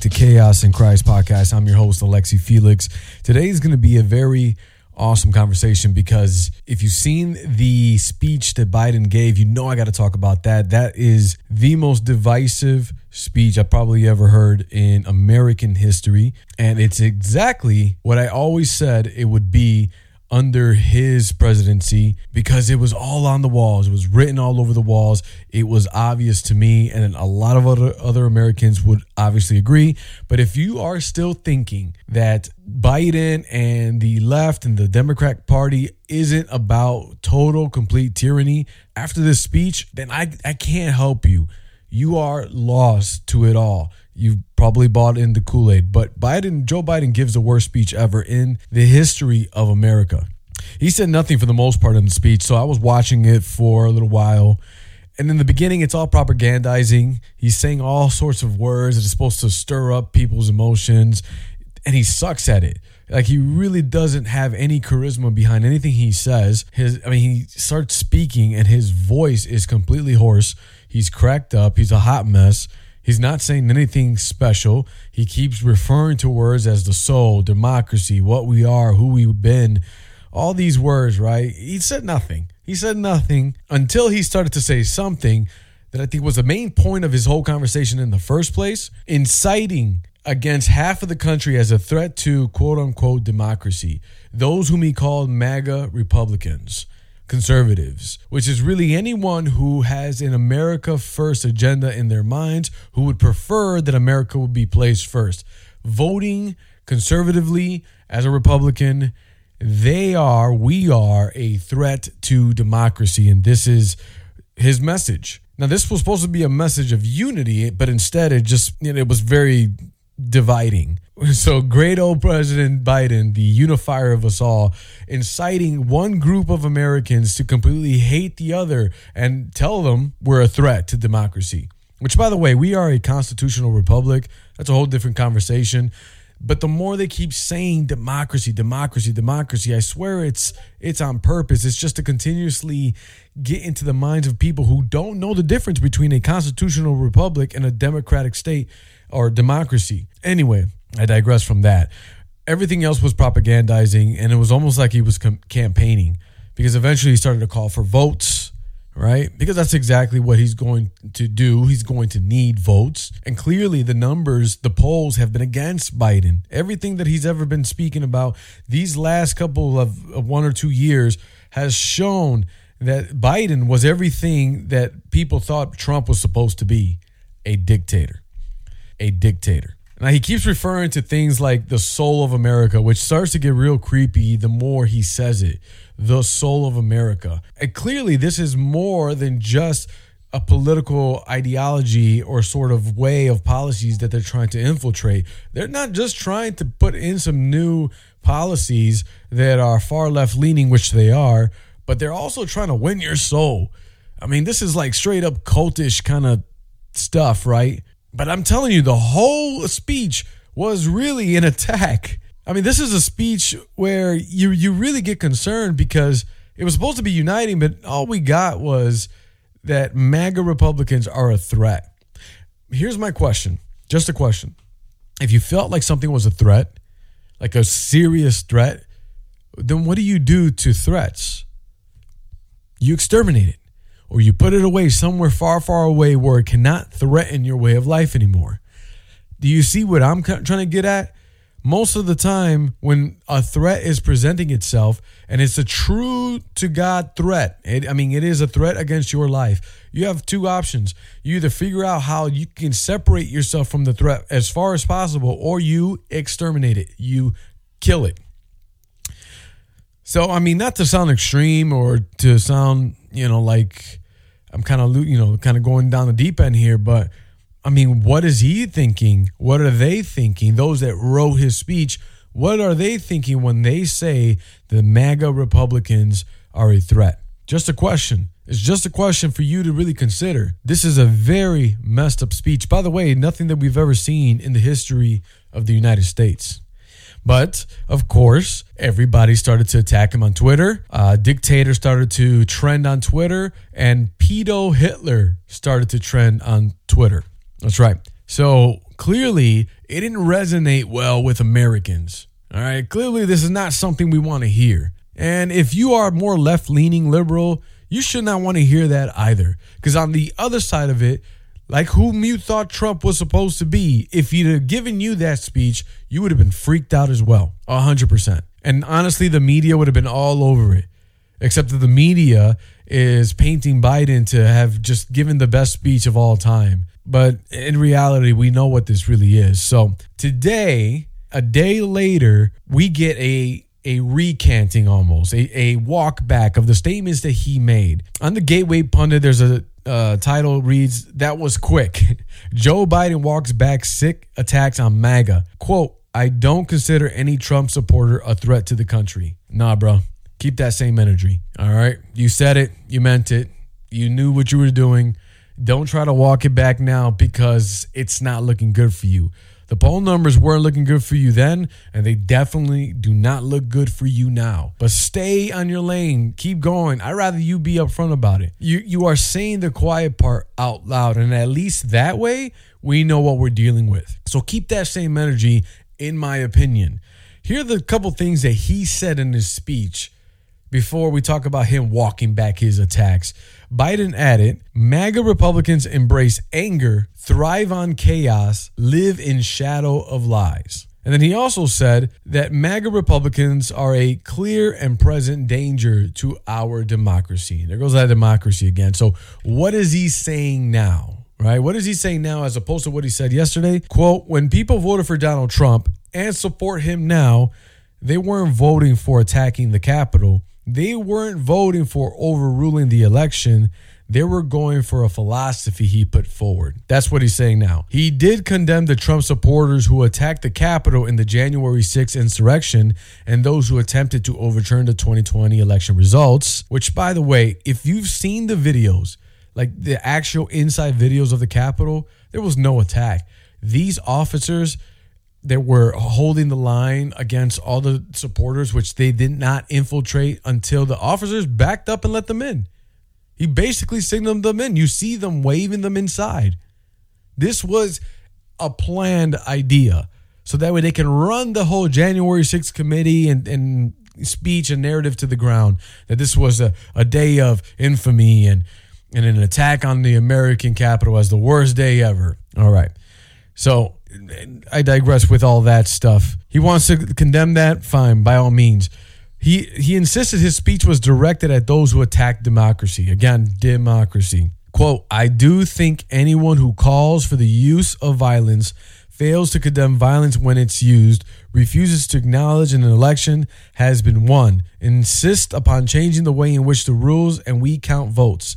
to Chaos and Christ podcast. I'm your host, Alexsy Felix. Today is going to be a very awesome conversation because if you've seen the speech that Biden gave, you know I got to talk about that. That is the most divisive speech I probably ever heard in American history. And it's exactly what I always said it would be under his presidency because it was all on the walls. It was written all over the walls. It was obvious to me, and a lot of other, other Americans would obviously agree. But if you are still thinking that Biden and the left and the Democrat Party isn't about total, complete tyranny after this speech, then I, I can't help you. You are lost to it all you probably bought into Kool Aid. But Biden, Joe Biden gives the worst speech ever in the history of America. He said nothing for the most part in the speech, so I was watching it for a little while. And in the beginning, it's all propagandizing. He's saying all sorts of words that are supposed to stir up people's emotions, and he sucks at it. Like he really doesn't have any charisma behind anything he says. His, I mean, he starts speaking, and his voice is completely hoarse. He's cracked up. He's a hot mess He's not saying anything special. He keeps referring to words as the soul, democracy, what we are, who we've been, all these words, right? He said nothing. He said nothing until he started to say something that I think was the main point of his whole conversation in the first place, inciting against half of the country as a threat to quote unquote democracy, those whom he called MAGA Republicans conservatives, which is really anyone who has an America first agenda in their minds, who would prefer that America would be placed first. Voting conservatively as a Republican, they are, we are a threat to democracy. And this is his message. Now, this was supposed to be a message of unity, but instead it just, you know, it was very dividing. So great old President Biden, the unifier of us all, inciting one group of Americans to completely hate the other and tell them we're a threat to democracy. Which, by the way, we are a constitutional republic. That's a whole different conversation. But the more they keep saying democracy, democracy, democracy, I swear it's it's on purpose. It's just to continuously get into the minds of people who don't know the difference between a constitutional republic and a democratic state or democracy. Anyway, I digress from that. Everything else was propagandizing, and it was almost like he was com- campaigning because eventually he started to call for votes, right? Because that's exactly what he's going to do. He's going to need votes. And clearly, the numbers, the polls have been against Biden. Everything that he's ever been speaking about these last couple of, of one or two years has shown that Biden was everything that people thought Trump was supposed to be a dictator. A dictator. Now he keeps referring to things like the soul of America, which starts to get real creepy the more he says it. The soul of America. And clearly, this is more than just a political ideology or sort of way of policies that they're trying to infiltrate. They're not just trying to put in some new policies that are far left leaning, which they are, but they're also trying to win your soul. I mean, this is like straight up cultish kind of stuff, right? But I'm telling you, the whole speech was really an attack. I mean, this is a speech where you you really get concerned because it was supposed to be uniting, but all we got was that MAGA Republicans are a threat. Here's my question, just a question. If you felt like something was a threat, like a serious threat, then what do you do to threats? You exterminate it or you put it away somewhere far, far away where it cannot threaten your way of life anymore. Do you see what I'm trying to get at? Most of the time, when a threat is presenting itself and it's a true to God threat, it, I mean, it is a threat against your life. You have two options. You either figure out how you can separate yourself from the threat as far as possible, or you exterminate it, you kill it. So, I mean, not to sound extreme or to sound, you know, like I'm kind of, you know, kind of going down the deep end here, but I mean, what is he thinking? What are they thinking? Those that wrote his speech, what are they thinking when they say the MAGA Republicans are a threat? Just a question. It's just a question for you to really consider. This is a very messed up speech. By the way, nothing that we've ever seen in the history of the United States. But of course, everybody started to attack him on Twitter. Uh, Dictator started to trend on Twitter, and Pedo Hitler started to trend on Twitter. That's right. So clearly, it didn't resonate well with Americans. All right. Clearly, this is not something we want to hear. And if you are more left leaning liberal, you should not want to hear that either. Because on the other side of it, like whom you thought Trump was supposed to be, if he'd have given you that speech, you would have been freaked out as well. 100%. And honestly, the media would have been all over it. Except that the media is painting Biden to have just given the best speech of all time. But in reality, we know what this really is. So today, a day later, we get a a recanting almost, a, a walk back of the statements that he made. On the Gateway Pundit, there's a uh, title reads, That was quick. Joe Biden walks back sick attacks on MAGA. Quote, I don't consider any Trump supporter a threat to the country. Nah, bro. Keep that same energy. All right. You said it. You meant it. You knew what you were doing. Don't try to walk it back now because it's not looking good for you. The poll numbers weren't looking good for you then, and they definitely do not look good for you now. But stay on your lane. Keep going. I'd rather you be upfront about it. You you are saying the quiet part out loud, and at least that way we know what we're dealing with. So keep that same energy, in my opinion. Here are the couple things that he said in his speech before we talk about him walking back his attacks. Biden added, MAGA Republicans embrace anger, thrive on chaos, live in shadow of lies. And then he also said that MAGA Republicans are a clear and present danger to our democracy. There goes that democracy again. So, what is he saying now? Right? What is he saying now as opposed to what he said yesterday? Quote, when people voted for Donald Trump and support him now, they weren't voting for attacking the Capitol. They weren't voting for overruling the election. They were going for a philosophy he put forward. That's what he's saying now. He did condemn the Trump supporters who attacked the Capitol in the January 6th insurrection and those who attempted to overturn the 2020 election results, which, by the way, if you've seen the videos, like the actual inside videos of the Capitol, there was no attack. These officers, that were holding the line against all the supporters, which they did not infiltrate until the officers backed up and let them in. He basically signaled them in. You see them waving them inside. This was a planned idea. So that way they can run the whole January 6th committee and, and speech and narrative to the ground that this was a, a day of infamy and, and an attack on the American Capitol as the worst day ever. All right. So I digress with all that stuff. He wants to condemn that. Fine, by all means. He he insisted his speech was directed at those who attack democracy. Again, democracy. Quote, I do think anyone who calls for the use of violence fails to condemn violence when it's used, refuses to acknowledge an election has been won, insists upon changing the way in which the rules and we count votes.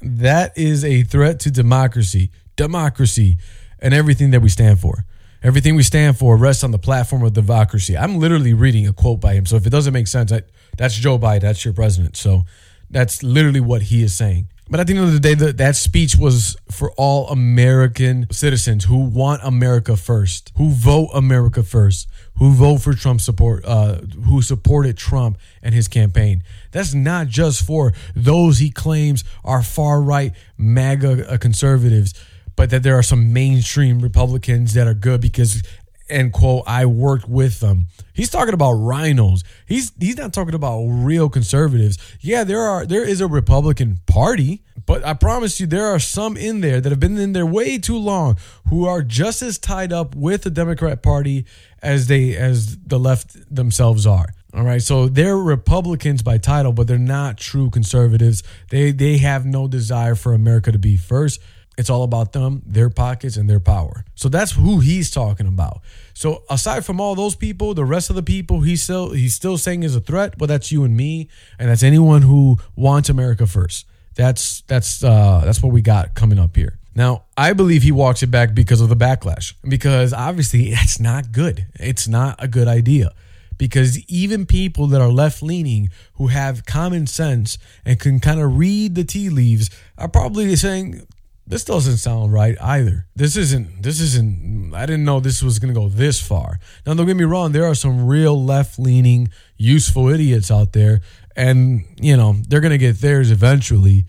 That is a threat to democracy. Democracy and everything that we stand for. Everything we stand for rests on the platform of democracy. I'm literally reading a quote by him. So if it doesn't make sense, I, that's Joe Biden. That's your president. So that's literally what he is saying. But at the end of the day, the, that speech was for all American citizens who want America first, who vote America first, who vote for Trump support, uh, who supported Trump and his campaign. That's not just for those he claims are far right MAGA conservatives but that there are some mainstream Republicans that are good because end quote I worked with them. He's talking about RINOs. He's he's not talking about real conservatives. Yeah, there are there is a Republican Party, but I promise you there are some in there that have been in there way too long who are just as tied up with the Democrat Party as they as the left themselves are. All right, so they're Republicans by title, but they're not true conservatives. They they have no desire for America to be first. It's all about them, their pockets, and their power. So that's who he's talking about. So aside from all those people, the rest of the people he's still he's still saying is a threat. But that's you and me, and that's anyone who wants America first. That's that's uh, that's what we got coming up here. Now, I believe he walks it back because of the backlash. Because obviously, that's not good. It's not a good idea. Because even people that are left leaning who have common sense and can kind of read the tea leaves are probably saying, this doesn't sound right either. This isn't, this isn't, I didn't know this was going to go this far. Now, don't get me wrong, there are some real left leaning, useful idiots out there, and, you know, they're going to get theirs eventually.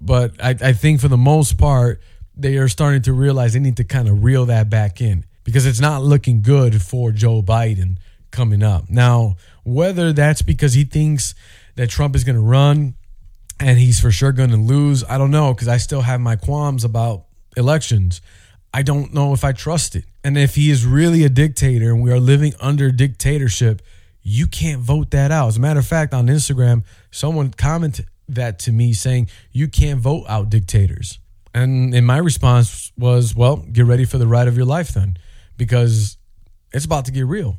But I, I think for the most part, they are starting to realize they need to kind of reel that back in because it's not looking good for Joe Biden coming up. Now, whether that's because he thinks that Trump is going to run and he's for sure going to lose, I don't know because I still have my qualms about elections. I don't know if I trust it. And if he is really a dictator and we are living under dictatorship, you can't vote that out. As a matter of fact, on Instagram, someone commented that to me saying, you can't vote out dictators. And in my response was, well, get ready for the ride of your life then, because it's about to get real.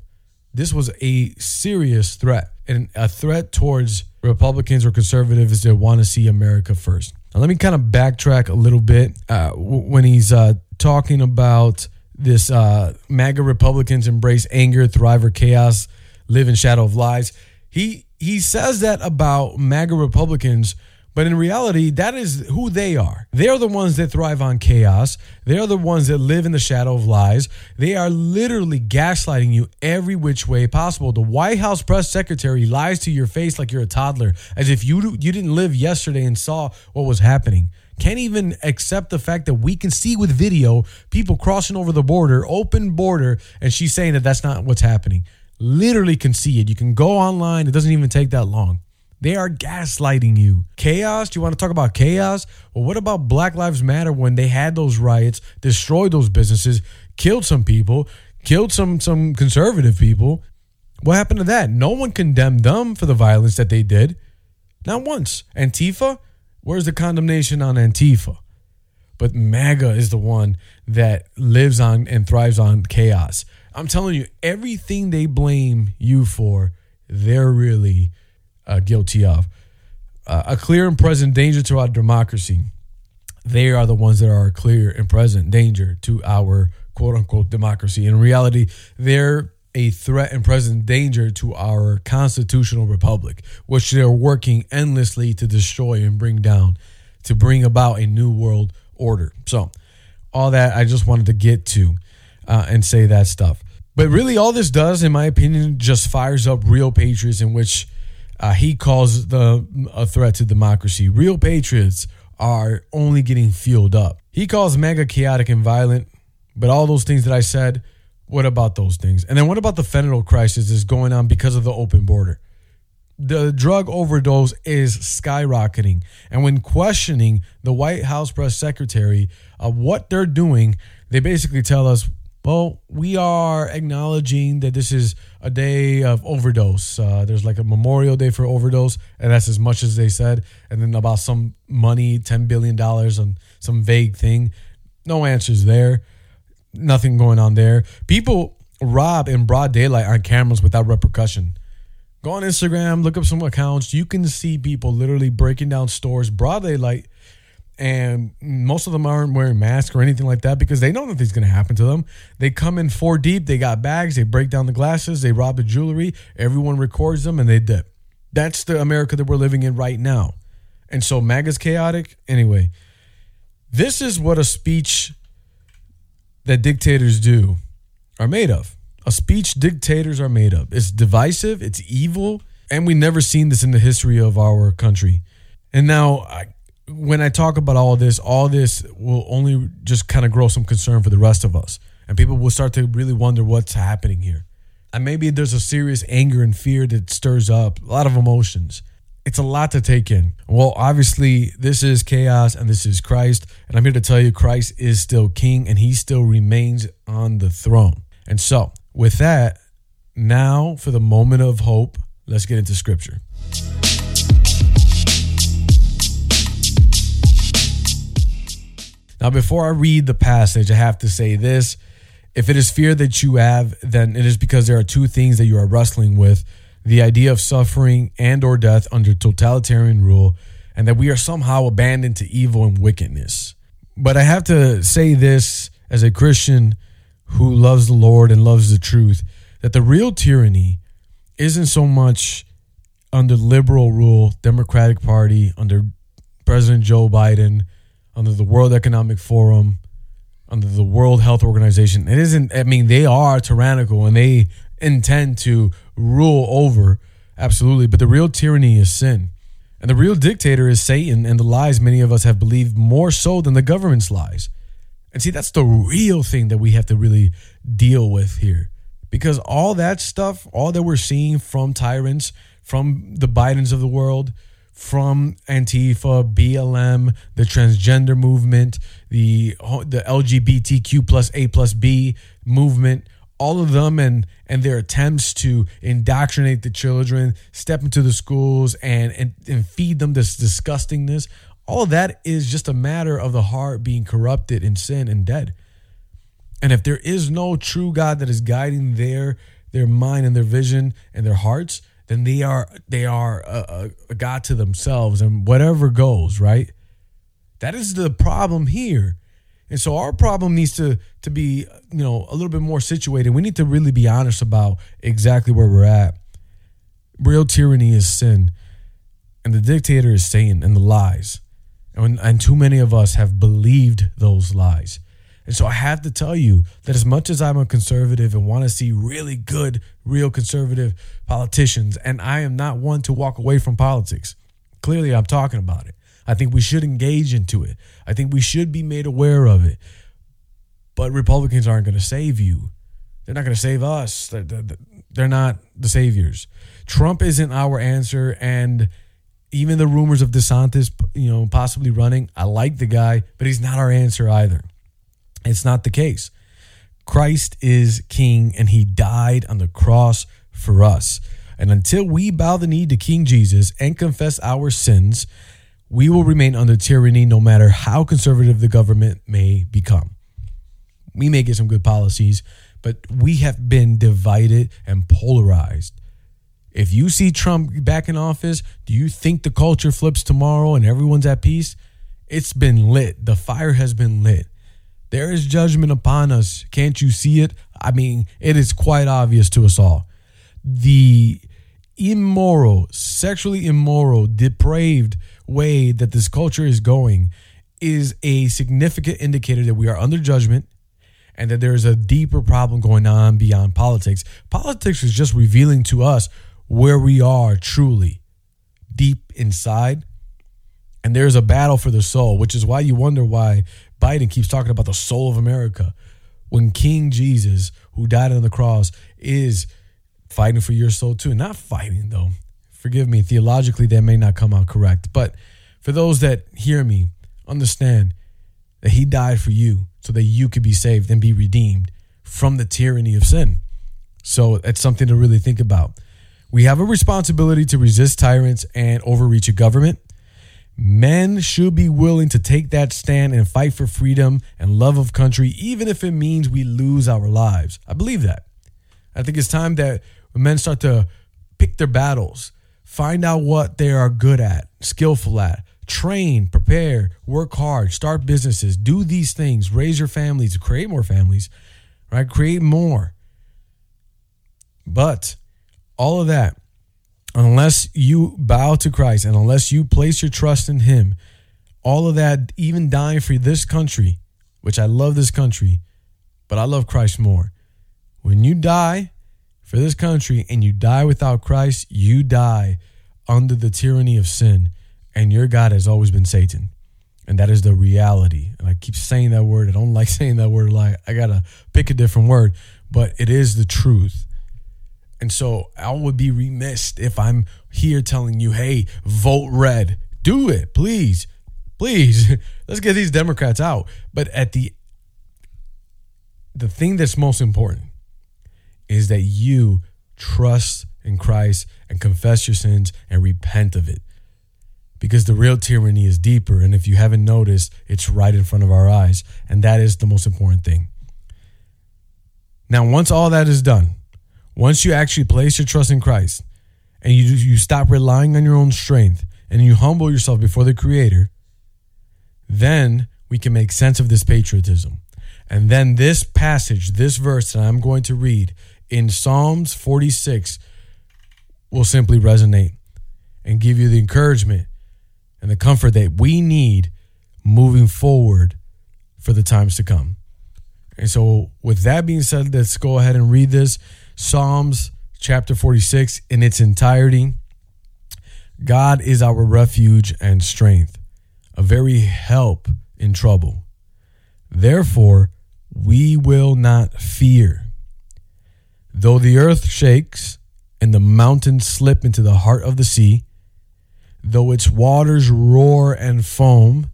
This was a serious threat and a threat towards Republicans or conservatives that want to see America first. Now, let me kind of backtrack a little bit uh, when he's uh, talking about this uh, MAGA Republicans embrace anger, thrive or chaos, live in shadow of lies. He he says that about MAGA Republicans but in reality, that is who they are. They are the ones that thrive on chaos. They are the ones that live in the shadow of lies. They are literally gaslighting you every which way possible. The White House press secretary lies to your face like you're a toddler, as if you you didn't live yesterday and saw what was happening. Can't even accept the fact that we can see with video people crossing over the border, open border, and she's saying that that's not what's happening. Literally can see it. You can go online. It doesn't even take that long. They are gaslighting you. Chaos? Do you want to talk about chaos? Well, what about Black Lives Matter when they had those riots, destroyed those businesses, killed some people, killed some some conservative people? What happened to that? No one condemned them for the violence that they did. Not once. Antifa? Where's the condemnation on Antifa? But MAGA is the one that lives on and thrives on chaos. I'm telling you, everything they blame you for, they're really uh, guilty of. Uh, a clear and present danger to our democracy. They are the ones that are a clear and present danger to our quote unquote democracy. In reality, they're a threat and present danger to our constitutional republic, which they're working endlessly to destroy and bring down, to bring about a new world order. So, all that I just wanted to get to uh, and say that stuff. But really, all this does, in my opinion, just fires up real patriots in which uh, he calls the a threat to democracy. Real patriots are only getting fueled up. He calls MAGA chaotic and violent, but all those things that I said, what about those things? And then what about the fentanyl crisis that's going on because of the open border? The drug overdose is skyrocketing. And when questioning the White House press secretary of what they're doing, they basically tell us well, we are acknowledging that this is a day of overdose. Uh, there's like a Memorial Day for overdose, and that's as much as they said. And then about some money, $10 billion on some vague thing. No answers there. Nothing going on there. People rob in broad daylight on cameras without repercussion. Go on Instagram, look up some accounts. You can see people literally breaking down stores, broad daylight and most of them aren't wearing masks or anything like that because they know nothing's going to happen to them. They come in four deep, they got bags, they break down the glasses, they rob the jewelry, everyone records them, and they dip. That's the America that we're living in right now. And so MAGA's chaotic. Anyway, this is what a speech that dictators do are made of. A speech dictators are made of. It's divisive, it's evil, and we've never seen this in the history of our country. And now I, when I talk about all this, all this will only just kind of grow some concern for the rest of us. And people will start to really wonder what's happening here. And maybe there's a serious anger and fear that stirs up a lot of emotions. It's a lot to take in. Well, obviously, this is chaos and this is Christ. And I'm here to tell you Christ is still king and he still remains on the throne. And so, with that, now for the moment of hope, let's get into scripture. Now, before I read the passage, I have to say this. If it is fear that you have, then it is because there are two things that you are wrestling with the idea of suffering and or death under totalitarian rule and that we are somehow abandoned to evil and wickedness. But I have to say this as a Christian who loves the Lord and loves the truth that the real tyranny isn't so much under liberal rule, Democratic Party, under President Joe Biden, under the World Economic Forum, under the World Health Organization. It isn't, I mean, they are tyrannical and they intend to rule over, absolutely. But the real tyranny is sin. And the real dictator is Satan and the lies many of us have believed more so than the government's lies. And see, that's the real thing that we have to really deal with here. Because all that stuff, all that we're seeing from tyrants, from the Bidens of the world, from Antifa, BLM, the transgender movement, the the LGBTQ plus A plus B movement, all of them and and their attempts to indoctrinate the children, step into the schools and and, and feed them this disgustingness. All of that is just a matter of the heart being corrupted in sin and dead. And if there is no true God that is guiding their their mind and their vision and their hearts, then they are they are a, a, God to themselves and whatever goes, right? That is the problem here. And so our problem needs to to be, you know, a little bit more situated. We need to really be honest about exactly where we're at. Real tyranny is sin, and the dictator is Satan and the lies. And, and too many of us have believed those lies. And so I have to tell you that as much as I'm a conservative and want to see really good, real conservative politicians, and I am not one to walk away from politics, clearly I'm talking about it. I think we should engage into it. I think we should be made aware of it. But Republicans aren't going to save you. They're not going to save us. They're not the saviors. Trump isn't our answer. And even the rumors of DeSantis, you know, possibly running, I like the guy, but he's not our answer either. It's not the case. Christ is king and he died on the cross for us. And until we bow the knee to King Jesus and confess our sins, we will remain under tyranny no matter how conservative the government may become. We may get some good policies, but we have been divided and polarized. If you see Trump back in office, do you think the culture flips tomorrow and everyone's at peace? It's been lit. The fire has been lit. There is judgment upon us. Can't you see it? I mean, it is quite obvious to us all. The immoral, sexually immoral, depraved way that this culture is going is a significant indicator that we are under judgment and that there is a deeper problem going on beyond politics. Politics is just revealing to us where we are truly deep inside. And there's a battle for the soul, which is why you wonder why Biden keeps talking about the soul of America when King Jesus, who died on the cross, is fighting for your soul too. Not fighting, though. Forgive me, theologically, that may not come out correct. But for those that hear me, understand that he died for you so that you could be saved and be redeemed from the tyranny of sin. So that's something to really think about. We have a responsibility to resist tyrants and overreach of government. Men should be willing to take that stand and fight for freedom and love of country, even if it means we lose our lives. I believe that. I think it's time that men start to pick their battles, find out what they are good at, skillful at, train, prepare, work hard, start businesses, do these things, raise your families, create more families, right? Create more. But all of that unless you bow to Christ and unless you place your trust in Him, all of that, even dying for this country, which I love this country, but I love Christ more. When you die for this country and you die without Christ, you die under the tyranny of sin, and your God has always been Satan. And that is the reality. And I keep saying that word. I don't like saying that word. Like I gotta pick a different word, but it is the truth. And so I would be remiss if I'm here telling you, hey, vote red. Do it, please. Please. Let's get these Democrats out. But at the the thing that's most important is that you trust in Christ and confess your sins and repent of it. Because the real tyranny is deeper. And if you haven't noticed, it's right in front of our eyes. And that is the most important thing. Now, once all that is done, once you actually place your trust in Christ and you you stop relying on your own strength and you humble yourself before the creator, then we can make sense of this patriotism. And then this passage, this verse that I'm going to read in Psalms 46 will simply resonate and give you the encouragement and the comfort that we need moving forward for the times to come. And so, with that being said, let's go ahead and read this. Psalms chapter 46 in its entirety. God is our refuge and strength, a very help in trouble. Therefore, we will not fear. Though the earth shakes and the mountains slip into the heart of the sea, though its waters roar and foam,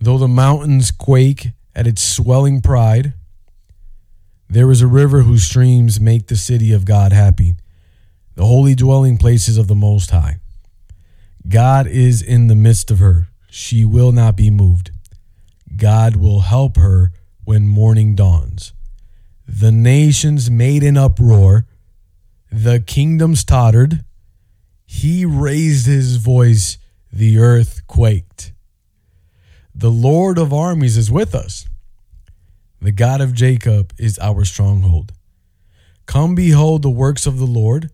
though the mountains quake at its swelling pride, there is a river whose streams make the city of God happy, the holy dwelling places of the Most High. God is in the midst of her. She will not be moved. God will help her when morning dawns. The nations made an uproar, the kingdoms tottered. He raised his voice, the earth quaked. The Lord of armies is with us. The God of Jacob is our stronghold. Come behold the works of the Lord,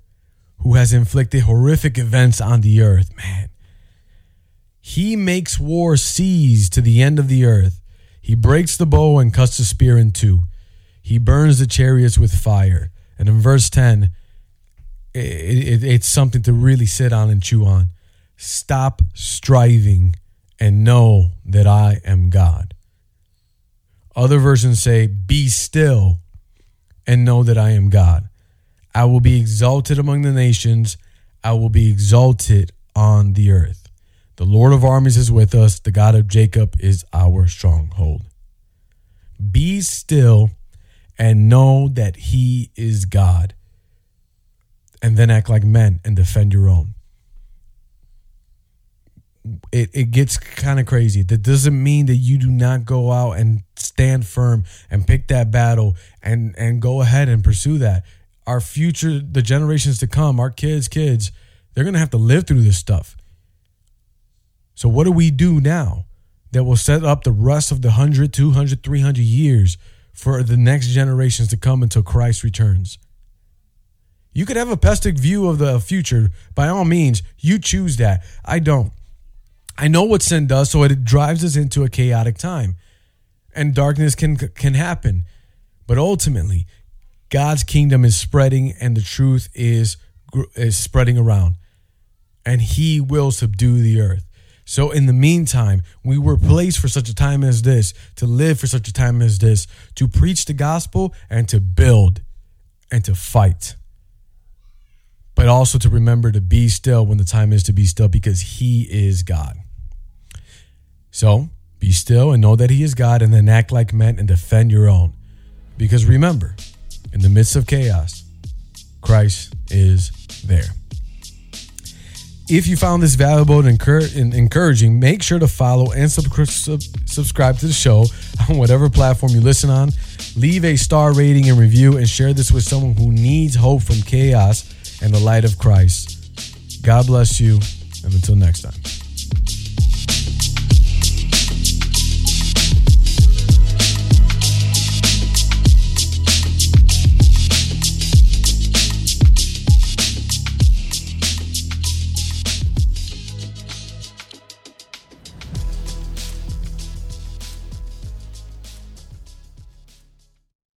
who has inflicted horrific events on the earth. Man, he makes war cease to the end of the earth. He breaks the bow and cuts the spear in two. He burns the chariots with fire. And in verse 10, it, it, it's something to really sit on and chew on. Stop striving and know that I am God. Other versions say, Be still and know that I am God. I will be exalted among the nations, I will be exalted on the earth. The Lord of armies is with us. The God of Jacob is our stronghold. Be still and know that he is God. And then act like men and defend your own. It, it gets kind of crazy. That doesn't mean that you do not go out and stand firm and pick that battle and, and go ahead and pursue that. Our future, the generations to come, our kids' kids, they're to have to live through this stuff. So, what do we do now that will set up the rest of the 100, 200, 300 years for the next generations to come until Christ returns? You could have a pessimistic view of the future. By all means, you choose that. I don't. I know what sin does, so it drives us into a chaotic time. And darkness can can happen. But ultimately, God's kingdom is spreading and the truth is is spreading around. And he will subdue the earth. So, in the meantime, we were placed for such a time as this, to live for such a time as this, to preach the gospel and to build and to fight. But also to remember to be still when the time is to be still because He is God. So, be still and know that He is God, and then act like men and defend your own. Because remember, in the midst of chaos, Christ is there. If you found this valuable and, encouraging, make sure to follow and sub- subscribe to the show on whatever platform you listen on. Leave a star rating and review and share this with someone who needs hope from chaos and the light of Christ. God bless you, and until next time.